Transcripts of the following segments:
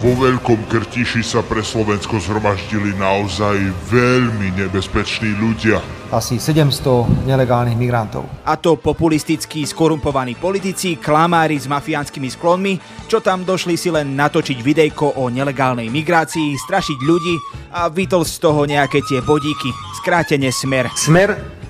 Vo Veľkom Krtiši sa pre Slovensko zhromaždili naozaj veľmi nebezpeční ľudia. Asi 700 nelegálnych migrantov. A to populistickí, skorumpovaní politici, klamári s mafiánskymi sklonmi, čo tam došli si len natočiť videjko o nelegálnej migrácii, strašiť ľudí a vytol z toho nejaké tie bodíky. Skrátene smer. Smer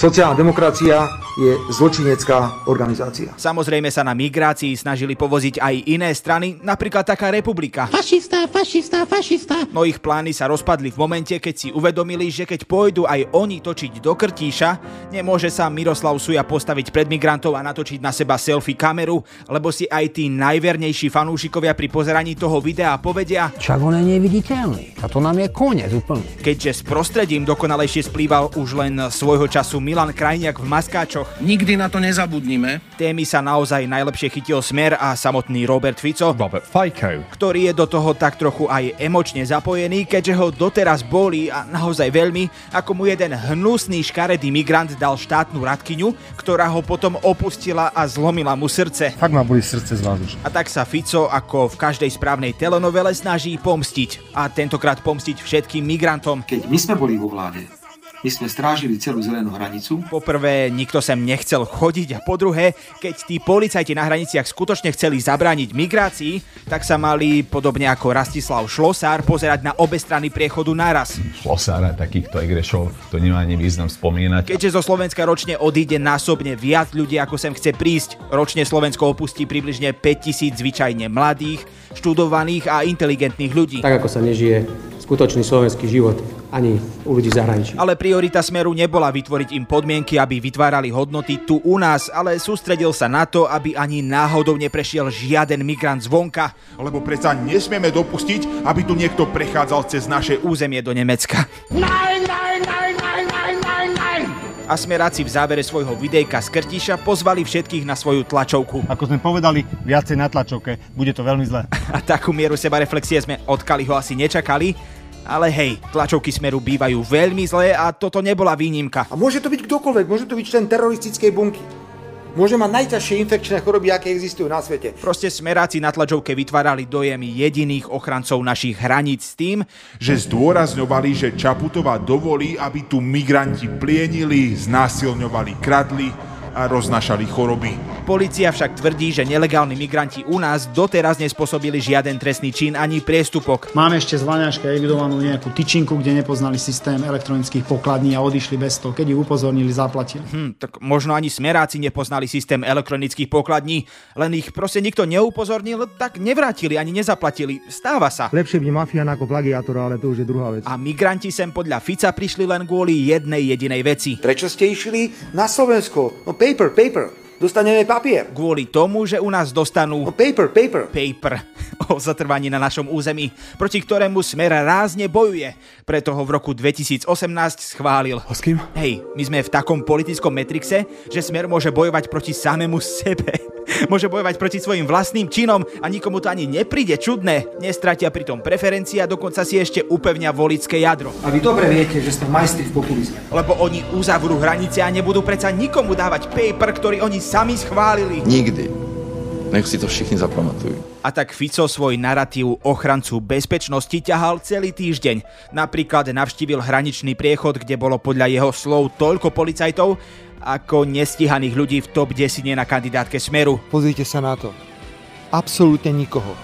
Sociálna demokracia je zločinecká organizácia. Samozrejme sa na migrácii snažili povoziť aj iné strany, napríklad taká republika. Fašista, fašista, fašista. No ich plány sa rozpadli v momente, keď si uvedomili, že keď pôjdu aj oni točiť do krtíša, nemôže sa Miroslav Suja postaviť pred migrantov a natočiť na seba selfie kameru, lebo si aj tí najvernejší fanúšikovia pri pozeraní toho videa povedia Čak on je neviditeľný. A to nám je koniec úplne. Keďže s prostredím dokonalejšie splýval už len svojho času Milan Krajniak v maskáčoch. Nikdy na to nezabudnime. Témy sa naozaj najlepšie chytil Smer a samotný Robert Fico, Robert Fico. ktorý je do toho tak trochu aj emočne zapojený, keďže ho doteraz boli a naozaj veľmi, ako mu jeden hnusný škaredý migrant dal štátnu radkyňu, ktorá ho potom opustila a zlomila mu srdce. Fakt ma boli srdce z vás už. A tak sa Fico ako v každej správnej telenovele snaží pomstiť. A tentokrát pomstiť všetkým migrantom. Keď my sme boli vo vláde, my sme strážili celú zelenú hranicu. Poprvé, nikto sem nechcel chodiť a po druhé, keď tí policajti na hraniciach skutočne chceli zabrániť migrácii, tak sa mali, podobne ako Rastislav Šlosár, pozerať na obe strany priechodu naraz. Šlosára, takýchto egrešov, to nemá ani význam spomínať. Keďže zo Slovenska ročne odíde násobne viac ľudí, ako sem chce prísť, ročne Slovensko opustí približne 5000 zvyčajne mladých, študovaných a inteligentných ľudí. Tak ako sa nežije skutočný slovenský život ani u ľudí zahraničí. Ale priorita Smeru nebola vytvoriť im podmienky, aby vytvárali hodnoty tu u nás, ale sústredil sa na to, aby ani náhodou neprešiel žiaden migrant zvonka. Lebo predsa nesmieme dopustiť, aby tu niekto prechádzal cez naše územie do Nemecka. Nein, nein, nein, nein, nein, nein, nein. A smeráci v závere svojho videjka z Krtiša pozvali všetkých na svoju tlačovku. Ako sme povedali, viacej na tlačovke, bude to veľmi zlé. A takú mieru sebareflexie sme od Kaliho asi nečakali, ale hej, tlačovky Smeru bývajú veľmi zlé a toto nebola výnimka. A môže to byť kdokoľvek, môže to byť člen teroristickej bunky. Môže mať najťažšie infekčné choroby, aké existujú na svete. Proste smeráci na tlačovke vytvárali dojem jediných ochrancov našich hraníc s tým, že zdôrazňovali, že Čaputová dovolí, aby tu migranti plienili, znásilňovali, kradli a roznašali choroby. Polícia však tvrdí, že nelegálni migranti u nás doteraz nespôsobili žiaden trestný čin ani priestupok. Máme ešte z Vaňaška evidovanú nejakú tyčinku, kde nepoznali systém elektronických pokladní a odišli bez toho. Keď ich upozornili, zaplatili. Hm, tak možno ani smeráci nepoznali systém elektronických pokladní, len ich proste nikto neupozornil, tak nevrátili ani nezaplatili. Stáva sa. Lepšie byť mafián ako plagiátor, ale to už je druhá vec. A migranti sem podľa Fica prišli len kvôli jednej jedinej veci. Prečo ste išli na Slovensko? No paper, paper. Dostaneme papier. Kvôli tomu, že u nás dostanú... No paper, paper. Paper o zatrvaní na našom území, proti ktorému Smer rázne bojuje. Preto ho v roku 2018 schválil. A s kým? Hej, my sme v takom politickom metrixe, že Smer môže bojovať proti samému sebe. Môže bojovať proti svojim vlastným činom a nikomu to ani nepríde čudné. Nestratia pritom preferencie a dokonca si ešte upevňa volické jadro. A vy dobre viete, že sme majstri v populizme. Lebo oni uzavrú hranice a nebudú predsa nikomu dávať paper, ktorý oni sami schválili. Nikdy. Nech si to všichni zapamatujú. A tak Fico svoj narratív ochrancu bezpečnosti ťahal celý týždeň. Napríklad navštívil hraničný priechod, kde bolo podľa jeho slov toľko policajtov, ako nestíhaných ľudí v top 10 na kandidátke Smeru. Pozrite sa na to. Absolútne nikoho.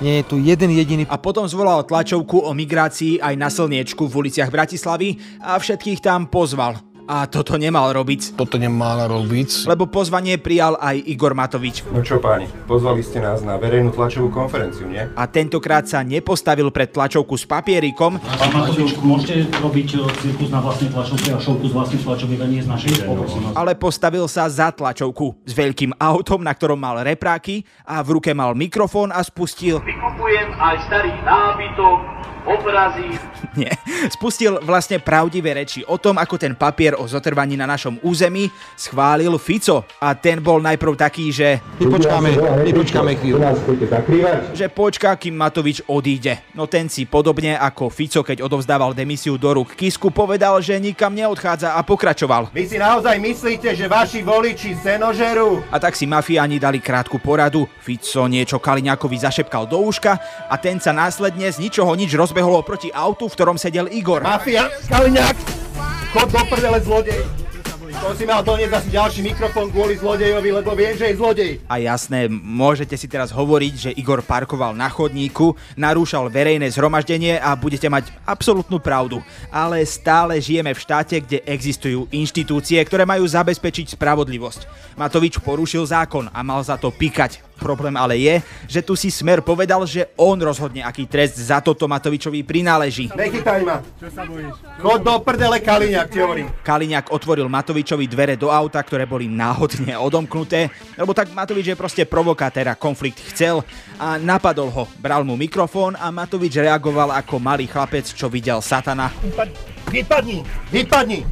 Nie je tu jeden jediný... A potom zvolal tlačovku o migrácii aj na slniečku v uliciach Bratislavy a všetkých tam pozval. A toto nemal robiť. Toto nemal robiť. Lebo pozvanie prijal aj Igor Matovič. No čo páni, pozvali ste nás na verejnú tlačovú konferenciu, nie? A tentokrát sa nepostavil pred tlačovku s papierikom. Pán Matovič, môžete robiť cirkus na vlastnej tlačovke a šovku z vlastných tlačoviek a nie z našej? Ale postavil sa za tlačovku s veľkým autom, na ktorom mal repráky a v ruke mal mikrofón a spustil... Vykupujem aj starý nábytok, obrazy. Nie, spustil vlastne pravdivé reči o tom, ako ten papier o zotrvaní na našom území schválil Fico. A ten bol najprv taký, že... Vypočkáme, vypočkáme chvíľu. Že počká, kým Matovič odíde. No ten si podobne ako Fico, keď odovzdával demisiu do rúk Kisku, povedal, že nikam neodchádza a pokračoval. Vy si naozaj myslíte, že vaši voliči senožerú? A tak si mafiáni dali krátku poradu, Fico niečo Kaliňákovi zašepkal do úška a ten sa následne z ničoho nič rozbehol proti autu, v ktorom sedel Igor. Mafia, Kaliňák, chod do prdele zlodej. To si mal doniesť asi ďalší mikrofón kvôli zlodejovi, lebo viem, že je zlodej. A jasné, môžete si teraz hovoriť, že Igor parkoval na chodníku, narúšal verejné zhromaždenie a budete mať absolútnu pravdu. Ale stále žijeme v štáte, kde existujú inštitúcie, ktoré majú zabezpečiť spravodlivosť. Matovič porušil zákon a mal za to pikať. Problém ale je, že tu si Smer povedal, že on rozhodne, aký trest za toto Matovičovi prináleží. Nechytaj ma. Čo sa bojíš? Chod do prdele, Kaliňák, ti hovorím. Kaliňák otvoril Matovičovi dvere do auta, ktoré boli náhodne odomknuté, lebo tak Matovič je proste provokátor a konflikt chcel a napadol ho. Bral mu mikrofón a Matovič reagoval ako malý chlapec, čo videl satana. Vypadni, vypadni.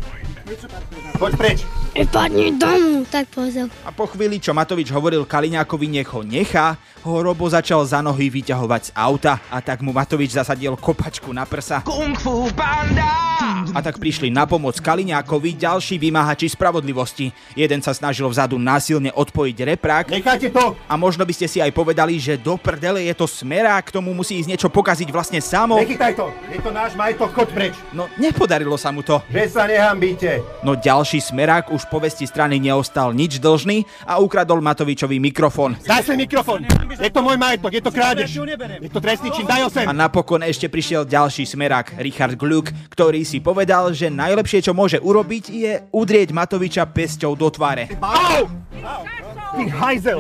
Choď preč. Vypadni domu, tak povedal. A po chvíli, čo Matovič hovoril Kaliňákovi, nech ho nechá, ho Robo začal za nohy vyťahovať z auta a tak mu Matovič zasadil kopačku na prsa. Kung Fu Panda! A tak prišli na pomoc Kaliňákovi ďalší vymáhači spravodlivosti. Jeden sa snažil vzadu násilne odpojiť reprák. Necháte to! A možno by ste si aj povedali, že do prdele je to smerák, k tomu musí ísť niečo pokaziť vlastne samo. Nechytaj to, je to náš majetok, choď preč. No, nepodarilo sa mu to. Že sa nehambíte. No ďalší smerák už po vesti strany neostal nič dlžný a ukradol Matovičovi mikrofón. Daj sem mikrofón. Je to môj majetok, je to krádež. Je to trestný čin, daj ho sem. A napokon ešte prišiel ďalší smerák, Richard Gluck, ktorý si povedal, že najlepšie, čo môže urobiť, je udrieť Matoviča pesťou do tváre. Au!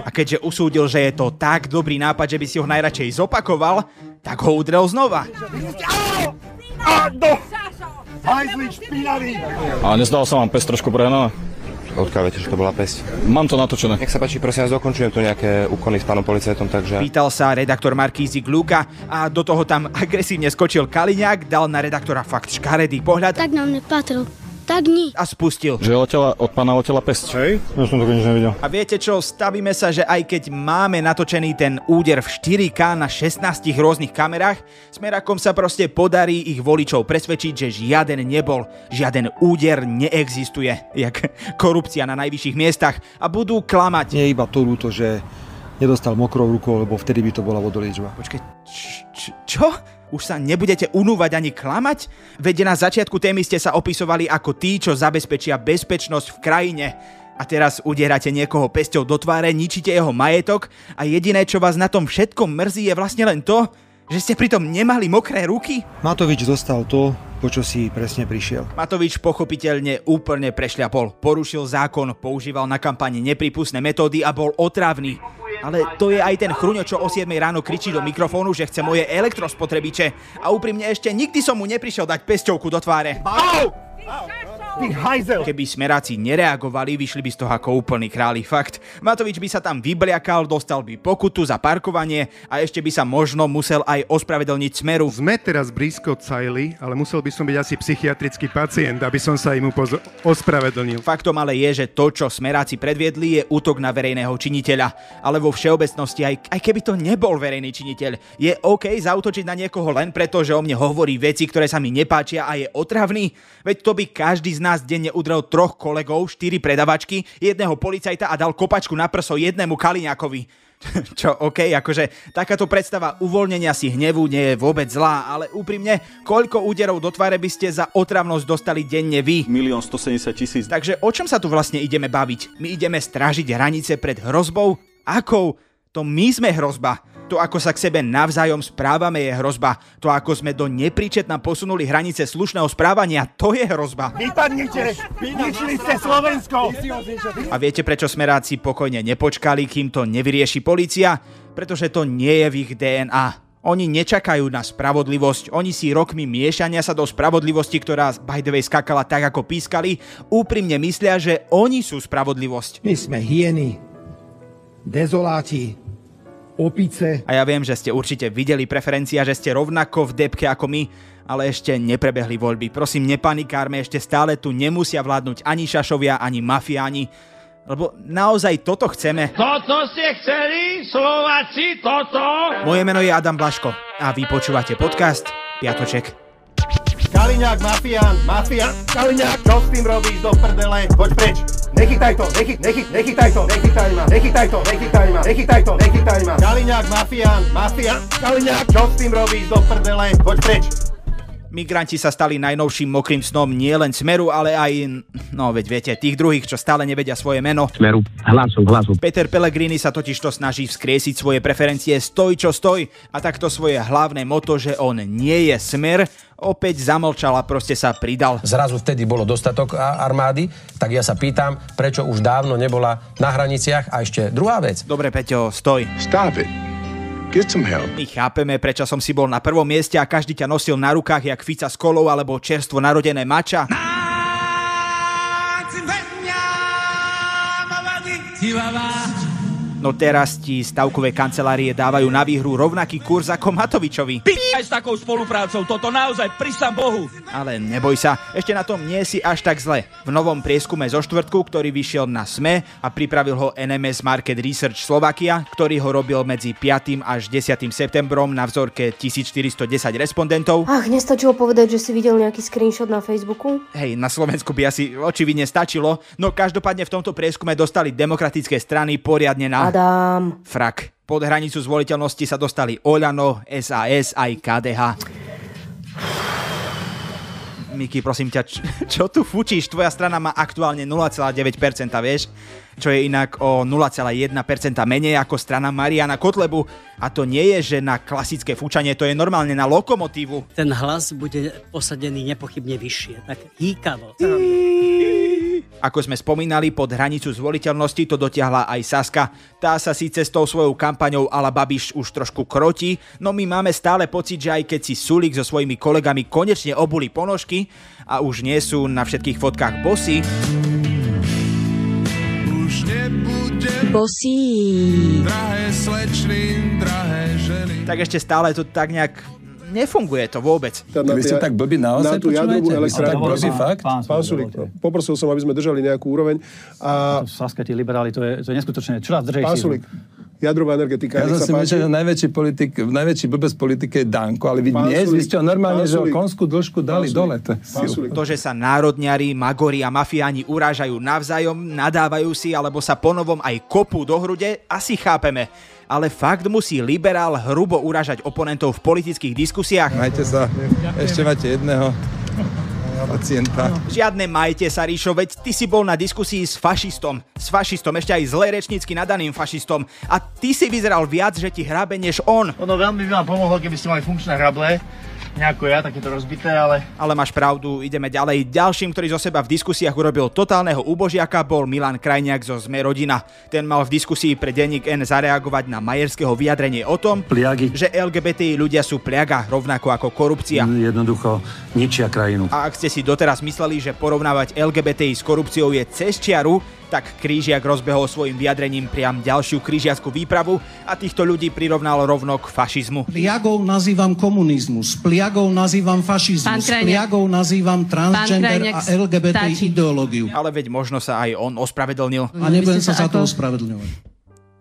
A keďže usúdil, že je to tak dobrý nápad, že by si ho najradšej zopakoval, tak ho udrel znova. A nezdal sa vám pes trošku prehnaná? Odkiaľ viete, že to bola pesť? Mám to natočené. Nech sa páči, prosím vás, dokončujem tu nejaké úkony s pánom policajtom, takže... Pýtal sa redaktor Markízy Gluka a do toho tam agresívne skočil Kaliňák, dal na redaktora fakt škaredý pohľad. Tak na mne patril. Tak nie. A spustil. Že letela, od pána letela pesť. Hej, ja som to nič nevidel. A viete čo, stavíme sa, že aj keď máme natočený ten úder v 4K na 16 rôznych kamerách, smerakom sa proste podarí ich voličov presvedčiť, že žiaden nebol, žiaden úder neexistuje, jak korupcia na najvyšších miestach a budú klamať. Nie iba to ľúto, že nedostal mokrou rukou, lebo vtedy by to bola vodoliečba. Počkej, č- č- čo? Už sa nebudete unúvať ani klamať? Veď na začiatku témy ste sa opisovali ako tí, čo zabezpečia bezpečnosť v krajine. A teraz udierate niekoho pesťou do tváre, ničíte jeho majetok a jediné, čo vás na tom všetkom mrzí, je vlastne len to, že ste pritom nemali mokré ruky? Matovič dostal to, po čo si presne prišiel. Matovič pochopiteľne úplne prešľapol. Porušil zákon, používal na kampani nepripustné metódy a bol otravný. Ale to je aj ten chruňo, čo o 7 ráno kričí do mikrofónu, že chce moje elektrospotrebiče. A úprimne ešte nikdy som mu neprišiel dať pesťovku do tváre. Au! Hajzel! Keby smeráci nereagovali, vyšli by z toho ako úplný králi. Fakt. Matovič by sa tam vybliakal, dostal by pokutu za parkovanie a ešte by sa možno musel aj ospravedlniť smeru. Sme teraz blízko Cajly, ale musel by som byť asi psychiatrický pacient, aby som sa im upoz- ospravedlnil. Faktom ale je, že to, čo smeráci predviedli, je útok na verejného činiteľa. Ale vo všeobecnosti, aj, aj keby to nebol verejný činiteľ, je OK zautočiť na niekoho len preto, že o mne hovorí veci, ktoré sa mi nepáčia a je otravný? Veď to by každý z nás denne udrel troch kolegov, štyri predavačky, jedného policajta a dal kopačku na prso jednému Kaliňákovi. Čo, OK, akože takáto predstava uvoľnenia si hnevu nie je vôbec zlá, ale úprimne, koľko úderov do tváre by ste za otravnosť dostali denne vy? Milión 170 tisíc. Takže o čom sa tu vlastne ideme baviť? My ideme strážiť hranice pred hrozbou? Akou? To my sme hrozba. To, ako sa k sebe navzájom správame, je hrozba. To, ako sme do nepríčetna posunuli hranice slušného správania, to je hrozba. Vypadnite! Ničili ste Slovensko! A viete, prečo smeráci pokojne nepočkali, kým to nevyrieši policia? Pretože to nie je v ich DNA. Oni nečakajú na spravodlivosť, oni si rokmi miešania sa do spravodlivosti, ktorá by the way skakala tak, ako pískali, úprimne myslia, že oni sú spravodlivosť. My sme hieny, dezoláti, opice. A ja viem, že ste určite videli preferencia, že ste rovnako v depke ako my, ale ešte neprebehli voľby. Prosím, nepanikárme, ešte stále tu nemusia vládnuť ani šašovia, ani mafiáni, lebo naozaj toto chceme. Toto ste chceli, Slováci, toto? Moje meno je Adam Blaško a vy počúvate podcast Piatoček. Kaliňák, mafián, mafián, Kaliňák, čo s tým robíš do prdele? Poď preč, nechytaj to, nechy, nechy, nechytaj to, nechytaj ma, nechytaj to, nechytaj ma, nechytaj to, nechytaj ma. Kaliňák, mafián, mafián, Kaliňák, čo s tým robíš do prdele? Poď preč. Migranti sa stali najnovším mokrým snom nielen Smeru, ale aj, no veď viete, tých druhých, čo stále nevedia svoje meno. Smeru, hlasu, hlasu. Peter Pellegrini sa totižto snaží vzkriesiť svoje preferencie stoj čo stoj a takto svoje hlavné moto, že on nie je Smer, opäť zamlčal a proste sa pridal. Zrazu vtedy bolo dostatok armády, tak ja sa pýtam, prečo už dávno nebola na hraniciach a ešte druhá vec. Dobre, Peťo, stoj. Stop it. Get some help. My chápeme, prečo som si bol na prvom mieste a každý ťa nosil na rukách jak Fica s kolou alebo čerstvo narodené mača. No teraz ti stavkové kancelárie dávajú na výhru rovnaký kurz ako Matovičovi. Aj s takou spoluprácou, toto naozaj prisám Bohu. Ale neboj sa, ešte na tom nie si až tak zle. V novom prieskume zo štvrtku, ktorý vyšiel na SME a pripravil ho NMS Market Research Slovakia, ktorý ho robil medzi 5. až 10. septembrom na vzorke 1410 respondentov. Ach, nestačilo povedať, že si videl nejaký screenshot na Facebooku? Hej, na Slovensku by asi očividne stačilo, no každopádne v tomto prieskume dostali demokratické strany poriadne na... Adam. Frak. Pod hranicu zvoliteľnosti sa dostali Oľano, SAS aj KDH. Miki, prosím ťa, čo, čo tu fučíš? Tvoja strana má aktuálne 0,9%, vieš? Čo je inak o 0,1% menej ako strana Mariana Kotlebu. A to nie je, že na klasické fúčanie, to je normálne na lokomotívu. Ten hlas bude posadený nepochybne vyššie, tak hýkavo. Ako sme spomínali, pod hranicu zvoliteľnosti to dotiahla aj Saska. Tá sa síce s tou svojou kampaňou ala Babiš už trošku kroti, no my máme stále pocit, že aj keď si Sulik so svojimi kolegami konečne obuli ponožky a už nie sú na všetkých fotkách bosy, Bosí. Drahé slečny, drahé ženy. tak ešte stále to tak nejak nefunguje to vôbec. Vy ste tak blbí naozaj, na tú jadrovú? Vy elektrárnu. blbí fakt? Pán Sulik, poprosil som, aby sme držali nejakú úroveň. A... Saska, tí liberáli, to je, to je neskutočné. Čo nás držej Pán? Sulik, jadrová energetika, Ja som si myslel, že najväčší, politik, najväčší blbec politike je Danko, ale vy Pán dnes, vy Sulik, ste ho normálne, pán že konskú dĺžku dali Sulik, dole. To je pán. To, že sa národňari, magori a mafiáni urážajú navzájom, nadávajú si alebo sa ponovom aj kopú do hrude, asi chápeme. Ale fakt musí liberál hrubo uražať oponentov v politických diskusiách? Majte sa, ešte máte jedného pacienta. Žiadne majte sa, Ríšo, veď ty si bol na diskusii s fašistom. S fašistom, ešte aj zle rečnícky nadaným fašistom. A ty si vyzeral viac, že ti hrabe než on. Ono veľmi by vám pomohlo, keby ste mali funkčné hrable, nejako ja, takéto rozbité, ale... Ale máš pravdu, ideme ďalej. Ďalším, ktorý zo seba v diskusiách urobil totálneho úbožiaka, bol Milan Krajniak zo Sme rodina. Ten mal v diskusii pre denník N zareagovať na Majerského vyjadrenie o tom, Pliagy. že LGBTI ľudia sú pliaga, rovnako ako korupcia. Jednoducho ničia krajinu. A ak ste si doteraz mysleli, že porovnávať LGBTI s korupciou je cez čiaru, tak Krížiak rozbehol svojim vyjadrením priam ďalšiu krížiackú výpravu a týchto ľudí prirovnal rovno k fašizmu. Pliagou nazývam komunizmus, pliagou nazývam fašizmus, pliagou nazývam transgender a LGBT stačí. ideológiu. Ale veď možno sa aj on ospravedlnil. A nebudem sa za to ospravedlňovať.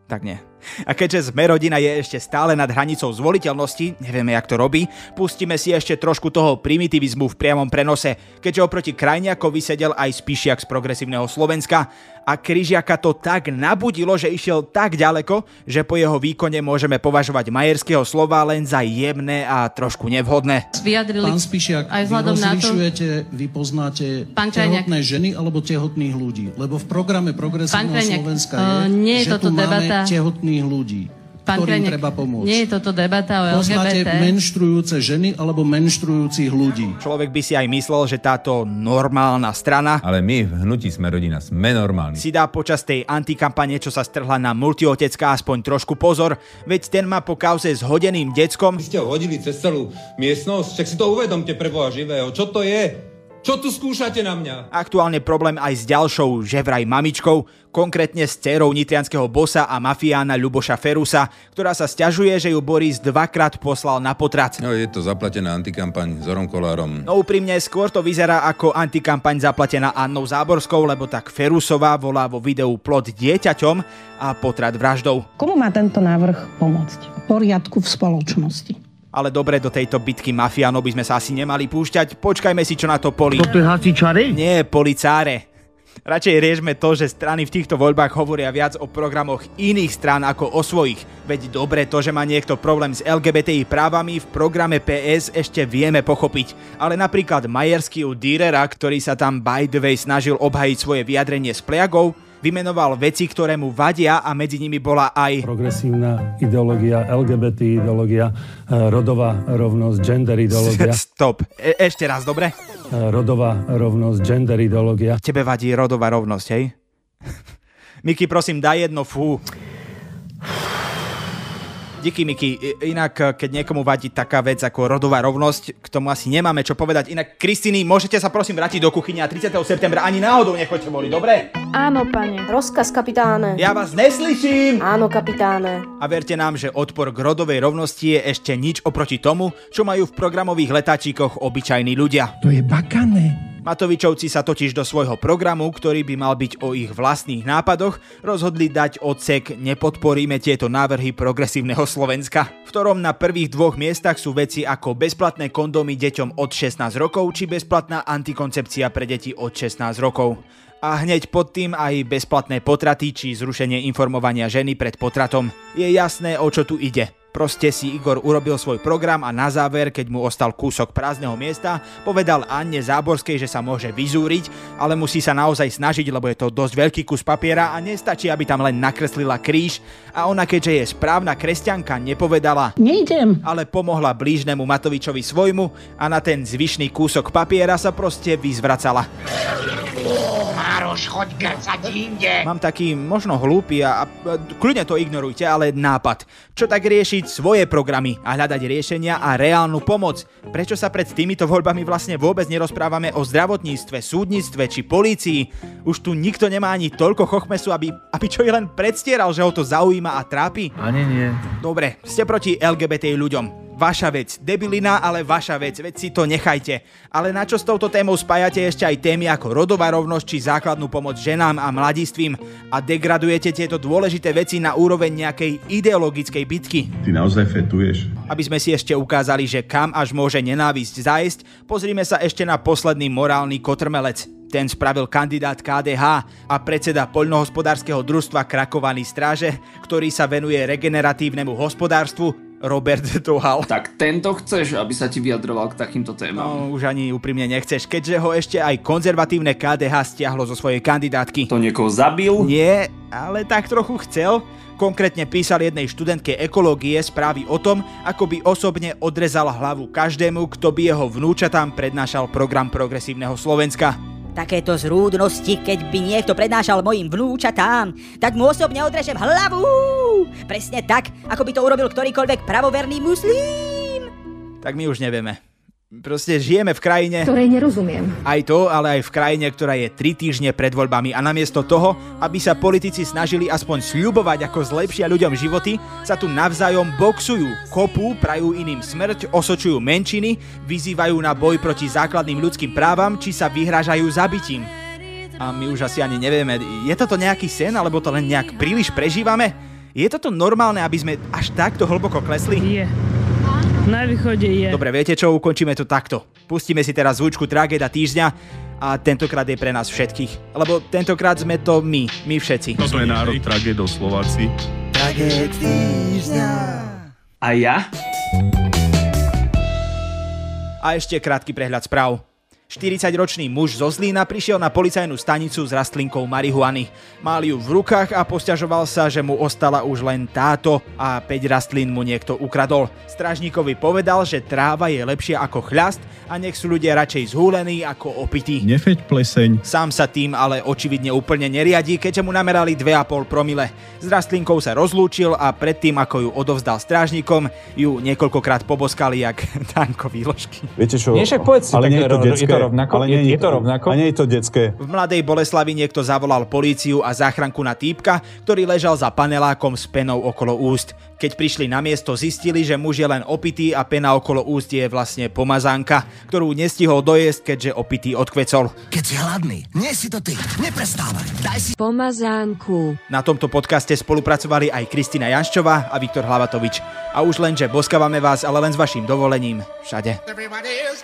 Tak nie. A keďže sme rodina je ešte stále nad hranicou zvoliteľnosti, nevieme, jak to robí, pustíme si ešte trošku toho primitivizmu v priamom prenose, keďže oproti Krajniakovi sedel aj Spišiak z progresívneho Slovenska a Kryžiaka to tak nabudilo, že išiel tak ďaleko, že po jeho výkone môžeme považovať majerského slova len za jemné a trošku nevhodné. Vyjadrili Pán Spišiak, aj vy vzhľadom na to... vy poznáte Pán Krajniak. tehotné ženy alebo tehotných ľudí? Lebo v programe Progresívneho Slovenska eh, je, nie je že toto tu debata- máme tehotných ľudí, Pán ktorým Krajniak, treba pomôcť. nie je toto debata o Poznáte LGBT. menštrujúce ženy alebo menštrujúcich ľudí? Človek by si aj myslel, že táto normálna strana Ale my v hnutí sme rodina, sme normálni. si dá počas tej antikampane, čo sa strhla na multiotecka, aspoň trošku pozor, veď ten má po kauze s hodeným deckom Vy ste ho hodili cez celú miestnosť, však si to uvedomte pre Boha živého. Čo to je? Čo tu skúšate na mňa? Aktuálne problém aj s ďalšou, že vraj mamičkou, konkrétne s dcerou nitrianského bosa a mafiána Ľuboša Ferusa, ktorá sa stiažuje, že ju Boris dvakrát poslal na potrat. No, je to zaplatená antikampaň s Zorom Kolárom. No úprimne, skôr to vyzerá ako antikampaň zaplatená Annou Záborskou, lebo tak Ferusová volá vo videu plod dieťaťom a potrat vraždou. Komu má tento návrh pomôcť? Poriadku v spoločnosti. Ale dobre, do tejto bitky mafiánov by sme sa asi nemali púšťať. Počkajme si, čo na to poli. Toto je hasičary? Nie, policáre. Radšej riešme to, že strany v týchto voľbách hovoria viac o programoch iných strán ako o svojich. Veď dobre to, že má niekto problém s LGBTI právami v programe PS ešte vieme pochopiť. Ale napríklad Majerský u Dürera, ktorý sa tam by the way snažil obhajiť svoje vyjadrenie s pliagou, vymenoval veci, ktoré mu vadia a medzi nimi bola aj progresívna ideológia, LGBT ideológia, e, rodová rovnosť, gender ideológia. Stop. E- ešte raz, dobre? E, rodová rovnosť, gender ideológia. Tebe vadí rodová rovnosť, hej? Miki, prosím, daj jedno fú. Díky, Miki. Inak, keď niekomu vadí taká vec ako rodová rovnosť, k tomu asi nemáme čo povedať. Inak, Kristýny, môžete sa prosím vrátiť do kuchyne a 30. septembra ani náhodou nechoďte voliť, dobre? Áno, pane. Rozkaz, kapitáne. Ja vás neslyším! Áno, kapitáne. A verte nám, že odpor k rodovej rovnosti je ešte nič oproti tomu, čo majú v programových letáčikoch obyčajní ľudia. To je bakané. Matovičovci sa totiž do svojho programu, ktorý by mal byť o ich vlastných nápadoch, rozhodli dať odsek Nepodporíme tieto návrhy progresívneho Slovenska, v ktorom na prvých dvoch miestach sú veci ako bezplatné kondómy deťom od 16 rokov či bezplatná antikoncepcia pre deti od 16 rokov. A hneď pod tým aj bezplatné potraty či zrušenie informovania ženy pred potratom. Je jasné, o čo tu ide. Proste si Igor urobil svoj program a na záver, keď mu ostal kúsok prázdneho miesta, povedal Anne Záborskej, že sa môže vyzúriť, ale musí sa naozaj snažiť, lebo je to dosť veľký kus papiera a nestačí, aby tam len nakreslila kríž. A ona, keďže je správna kresťanka, nepovedala Nejdem. ale pomohla blížnemu Matovičovi svojmu a na ten zvyšný kúsok papiera sa proste vyzvracala. Maroš, choď grcať inde. Mám taký možno hlúpy a, a kľudne to ignorujte, ale nápad. Čo tak riešiť svoje programy a hľadať riešenia a reálnu pomoc? Prečo sa pred týmito voľbami vlastne vôbec nerozprávame o zdravotníctve, súdnictve či polícii? Už tu nikto nemá ani toľko chochmesu, aby, aby čo je len predstieral, že ho to zaujíma a trápi? Ani nie. Dobre, ste proti LGBT ľuďom. Vaša vec, debilina, ale vaša vec, veď si to nechajte. Ale na čo s touto témou spájate ešte aj témy ako rodová rovnosť či základnú pomoc ženám a mladistvím a degradujete tieto dôležité veci na úroveň nejakej ideologickej bitky? Ty naozaj fetuješ? Aby sme si ešte ukázali, že kam až môže nenávisť zájsť, pozrime sa ešte na posledný morálny kotrmelec. Ten spravil kandidát KDH a predseda poľnohospodárskeho družstva Krakovaný stráže, ktorý sa venuje regeneratívnemu hospodárstvu Robert Dohal. Tak tento chceš, aby sa ti vyjadroval k takýmto témam? No, už ani úprimne nechceš, keďže ho ešte aj konzervatívne KDH stiahlo zo svojej kandidátky. To niekoho zabil? Nie, ale tak trochu chcel. Konkrétne písal jednej študentke ekológie správy o tom, ako by osobne odrezal hlavu každému, kto by jeho vnúčatám prednášal program progresívneho Slovenska. Takéto zrúdnosti, keď by niekto prednášal mojim vnúčatám, tak mu osobne odrežem hlavu! Presne tak, ako by to urobil ktorýkoľvek pravoverný muslím! Tak my už nevieme. Proste žijeme v krajine... Ktorej nerozumiem. Aj to, ale aj v krajine, ktorá je tri týždne pred voľbami a namiesto toho, aby sa politici snažili aspoň sľubovať, ako zlepšia ľuďom životy, sa tu navzájom boxujú, kopú, prajú iným smrť, osočujú menšiny, vyzývajú na boj proti základným ľudským právam, či sa vyhrážajú zabitím. A my už asi ani nevieme, je toto nejaký sen, alebo to len nejak príliš prežívame? Je toto normálne, aby sme až takto hlboko klesli? Je. Na východe je. Dobre, viete čo, ukončíme to takto. Pustíme si teraz zvučku tragéda týždňa a tentokrát je pre nás všetkých. Lebo tentokrát sme to my, my všetci. Toto je národ tragédov Slováci. Tragéd týždňa. A ja? A ešte krátky prehľad správ. 40-ročný muž zo Zlína prišiel na policajnú stanicu s rastlinkou marihuany. Mal ju v rukách a posťažoval sa, že mu ostala už len táto a 5 rastlín mu niekto ukradol. Strážníkovi povedal, že tráva je lepšia ako chľast a nech sú ľudia radšej zhúlení ako opití. Nefeď pleseň. Sám sa tým ale očividne úplne neriadí, keďže mu namerali 2,5 promile. S rastlinkou sa rozlúčil a predtým, ako ju odovzdal strážnikom, ju niekoľkokrát poboskali jak tanko výložky. Viete čo? Nie, však povedz si, ale tak nie to je to rovnako? Ale je, nie je to rovnako? A nie je to detské. V Mladej Boleslavi niekto zavolal políciu a záchranku na týpka, ktorý ležal za panelákom s penou okolo úst. Keď prišli na miesto, zistili, že muž je len opitý a pena okolo úst je vlastne pomazánka, ktorú nestihol dojesť, keďže opitý odkvecol. Keď si hladný, nie si to ty, neprestávaj, daj si pomazánku. Na tomto podcaste spolupracovali aj Kristina Janščová a Viktor Hlavatovič. A už len, že boskávame vás, ale len s vašim dovolením všade. Everybody is